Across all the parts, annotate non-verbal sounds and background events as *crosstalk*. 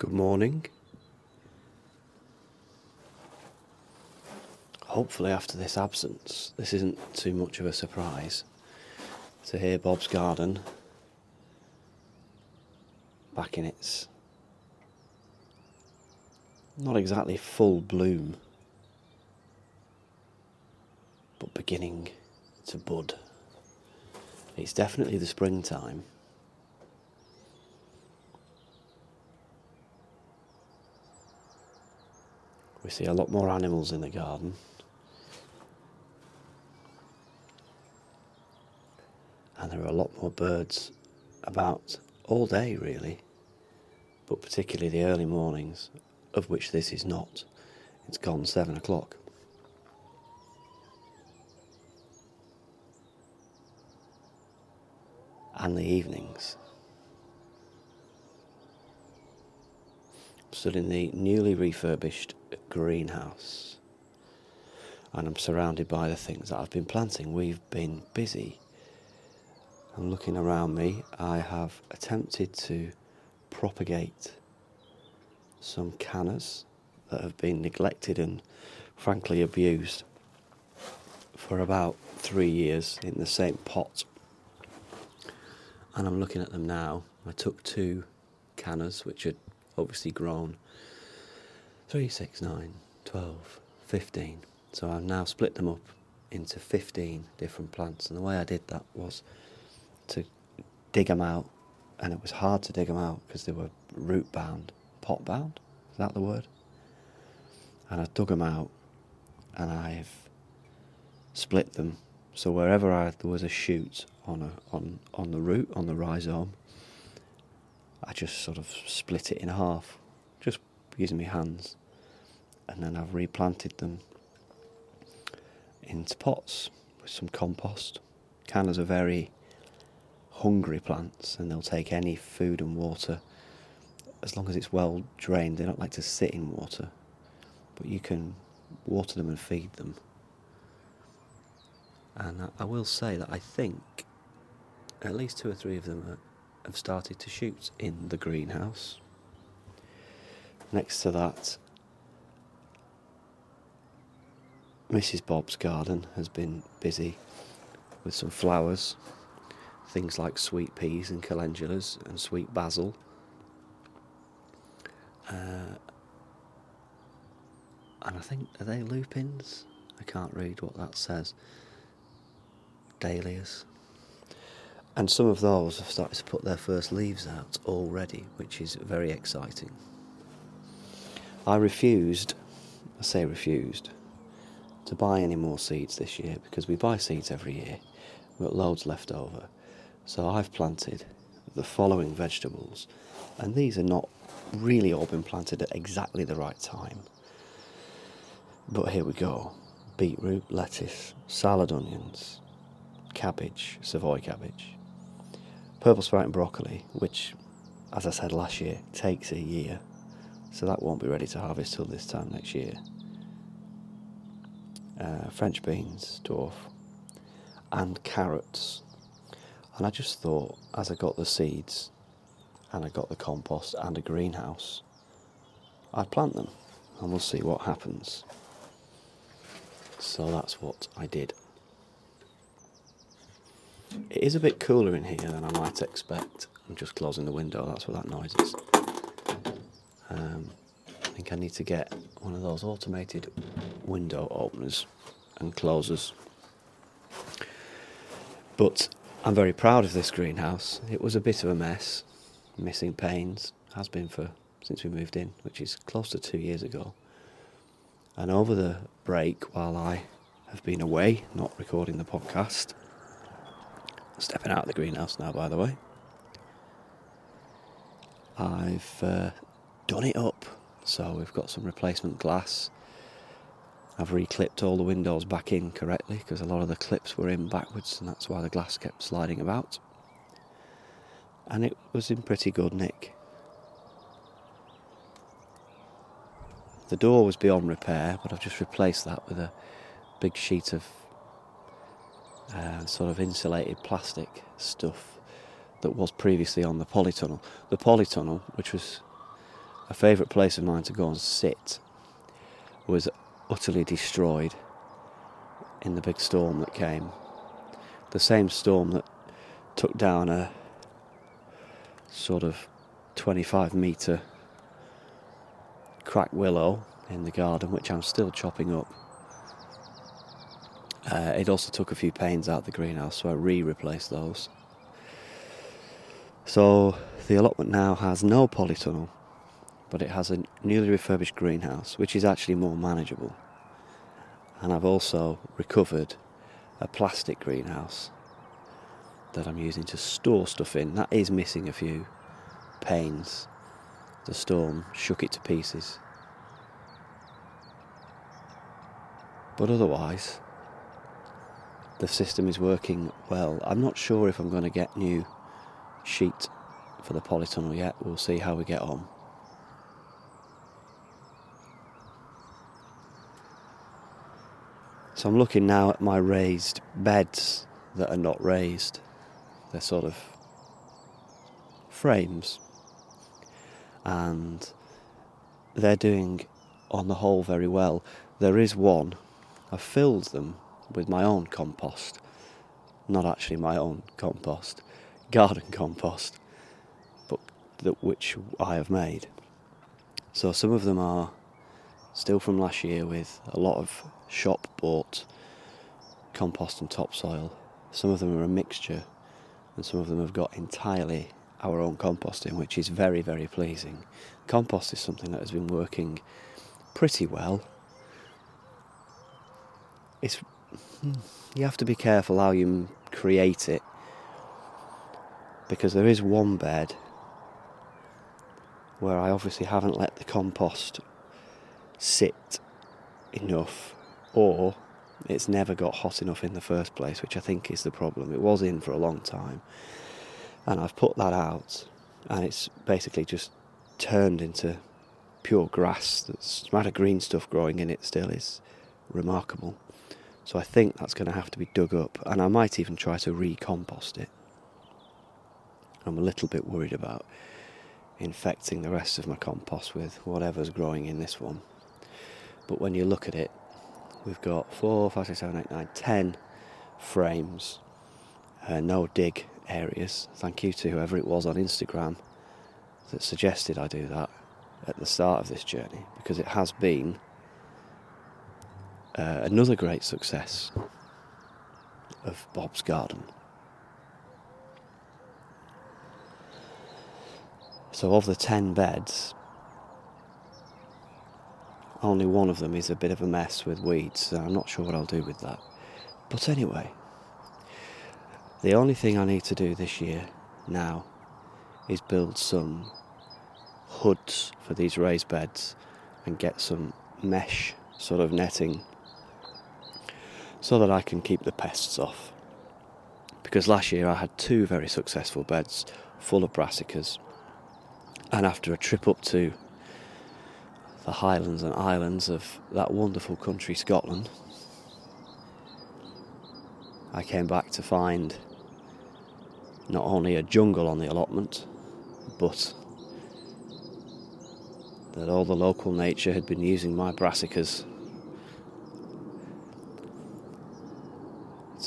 Good morning. Hopefully, after this absence, this isn't too much of a surprise to hear Bob's Garden back in its not exactly full bloom, but beginning to bud. It's definitely the springtime. We see a lot more animals in the garden. And there are a lot more birds about all day, really, but particularly the early mornings, of which this is not. It's gone seven o'clock. And the evenings. Stood in the newly refurbished greenhouse. And I'm surrounded by the things that I've been planting. We've been busy. I'm looking around me. I have attempted to propagate some cannas that have been neglected and frankly abused for about three years in the same pot. And I'm looking at them now. I took two cannas, which had obviously grown 3, 6, 9, 12, 15. So I've now split them up into 15 different plants. And the way I did that was to dig them out. And it was hard to dig them out because they were root bound, pot bound. Is that the word? And I dug them out and I've split them. So wherever I, there was a shoot on, a, on, on the root, on the rhizome, I just sort of split it in half, just using my hands. And then I've replanted them into pots with some compost. Cannas are very hungry plants and they'll take any food and water as long as it's well drained. They don't like to sit in water, but you can water them and feed them. And I, will say that I think at least two or three of them have started to shoot in the greenhouse. Next to that, Mrs. Bob's garden has been busy with some flowers, things like sweet peas and calendulas and sweet basil. Uh, and I think, are they lupins? I can't read what that says. Dahlias. And some of those have started to put their first leaves out already, which is very exciting. I refused, I say refused, to buy any more seeds this year because we buy seeds every year. We've got loads left over. So I've planted the following vegetables, and these are not really all been planted at exactly the right time. But here we go beetroot, lettuce, salad onions, cabbage, Savoy cabbage, purple sprouting broccoli, which, as I said last year, takes a year. So that won't be ready to harvest till this time next year. Uh, French beans, dwarf, and carrots. And I just thought, as I got the seeds, and I got the compost and a greenhouse, I'd plant them, and we'll see what happens. So that's what I did. It is a bit cooler in here than I might expect. I'm just closing the window, that's what that noise is. Um, I think I need to get one of those automated window openers and closers. But I'm very proud of this greenhouse. It was a bit of a mess, missing panes, has been for since we moved in, which is close to two years ago. And over the break, while I have been away, not recording the podcast, stepping out of the greenhouse now, by the way. I've uh, done it up, so we've got some replacement glass. I've reclipped all the windows back in correctly because a lot of the clips were in backwards, and that's why the glass kept sliding about. And it was in pretty good nick. The door was beyond repair, but I've just replaced that with a big sheet of uh, sort of insulated plastic stuff that was previously on the polytunnel. The polytunnel, which was a favourite place of mine to go and sit was utterly destroyed in the big storm that came. The same storm that took down a sort of 25 metre crack willow in the garden, which I'm still chopping up. Uh, it also took a few panes out of the greenhouse, so I re replaced those. So the allotment now has no polytunnel, but it has a newly refurbished greenhouse, which is actually more manageable. And I've also recovered a plastic greenhouse that I'm using to store stuff in. That is missing a few panes. The storm shook it to pieces. But otherwise, the system is working well. I'm not sure if I'm going to get new sheet for the polytunnel yet. We'll see how we get on. So I'm looking now at my raised beds that are not raised. They're sort of frames. And they're doing, on the whole, very well. There is one, I've filled them with my own compost. Not actually my own compost, garden compost, but that which I have made. So some of them are still from last year with a lot of shop bought compost and topsoil. Some of them are a mixture, and some of them have got entirely our own composting, which is very, very pleasing. Compost is something that has been working pretty well. It's you have to be careful how you create it because there is one bed where I obviously haven't let the compost sit enough or it's never got hot enough in the first place, which I think is the problem. It was in for a long time, and I've put that out, and it's basically just turned into pure grass. That's amount of green stuff growing in it still is remarkable. So I think that's going to have to be dug up, and I might even try to recompost it. I'm a little bit worried about infecting the rest of my compost with whatever's growing in this one. But when you look at it, we've got four, five, six, seven, eight, nine, ten frames, uh, no dig areas. Thank you to whoever it was on Instagram that suggested I do that at the start of this journey because it has been uh, another great success of Bob's Garden. So, of the 10 beds, only one of them is a bit of a mess with weeds, so I'm not sure what I'll do with that. But anyway, the only thing I need to do this year now is build some hoods for these raised beds and get some mesh sort of netting so that I can keep the pests off. Because last year I had two very successful beds full of brassicas, and after a trip up to the highlands and islands of that wonderful country, Scotland, I came back to find not only a jungle on the allotment, but that all the local nature had been using my brassicas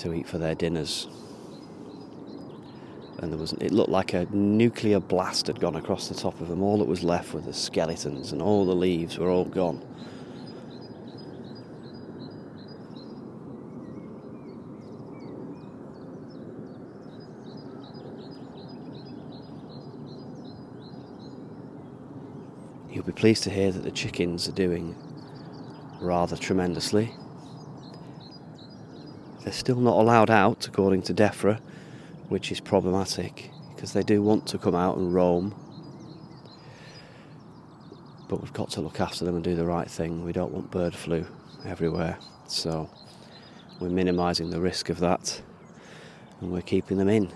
to eat for their dinners. And there was it looked like a nuclear blast had gone across the top of them. All that was left were the skeletons, and all the leaves were all gone. You'll be pleased to hear that the chickens are doing rather tremendously. They're still not allowed out, according to DEFRA, which is problematic because they do want to come out and roam. But we've got to look after them and do the right thing. We don't want bird flu everywhere. So we're minimising the risk of that and we're keeping them in.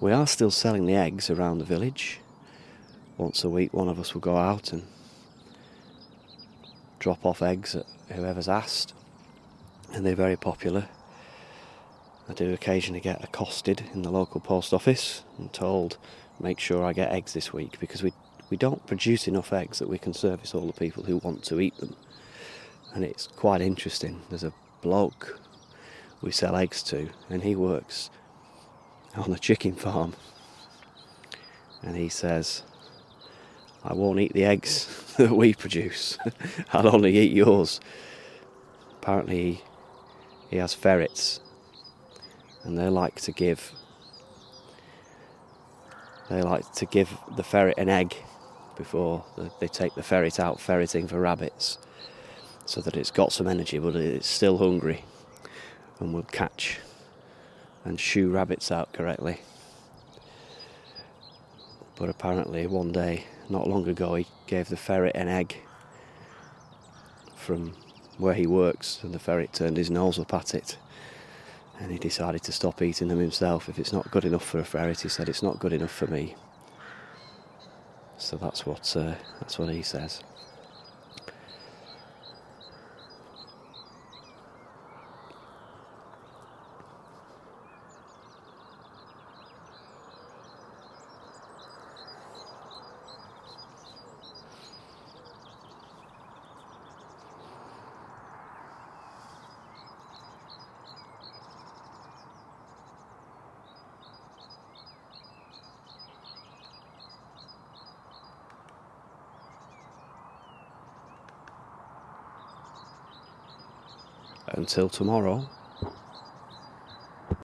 We are still selling the eggs around the village. Once a week, one of us will go out and drop off eggs at whoever's asked, and they're very popular. I do occasionally get accosted in the local post office and told, make sure I get eggs this week because we, we don't produce enough eggs that we can service all the people who want to eat them. And it's quite interesting. There's a bloke we sell eggs to, and he works on a chicken farm. And he says, I won't eat the eggs *laughs* that we produce, *laughs* I'll only eat yours. Apparently, he has ferrets and they like to give. They like to give the ferret an egg before they take the ferret out ferreting for rabbits so that it's got some energy but it's still hungry and will catch and shoo rabbits out correctly. But apparently one day not long ago he gave the ferret an egg from where he works and the ferret turned his nose up at it and he decided to stop eating them himself. If it's not good enough for a ferret, he said it's not good enough for me. So that's what uh, that's what he says. Until tomorrow.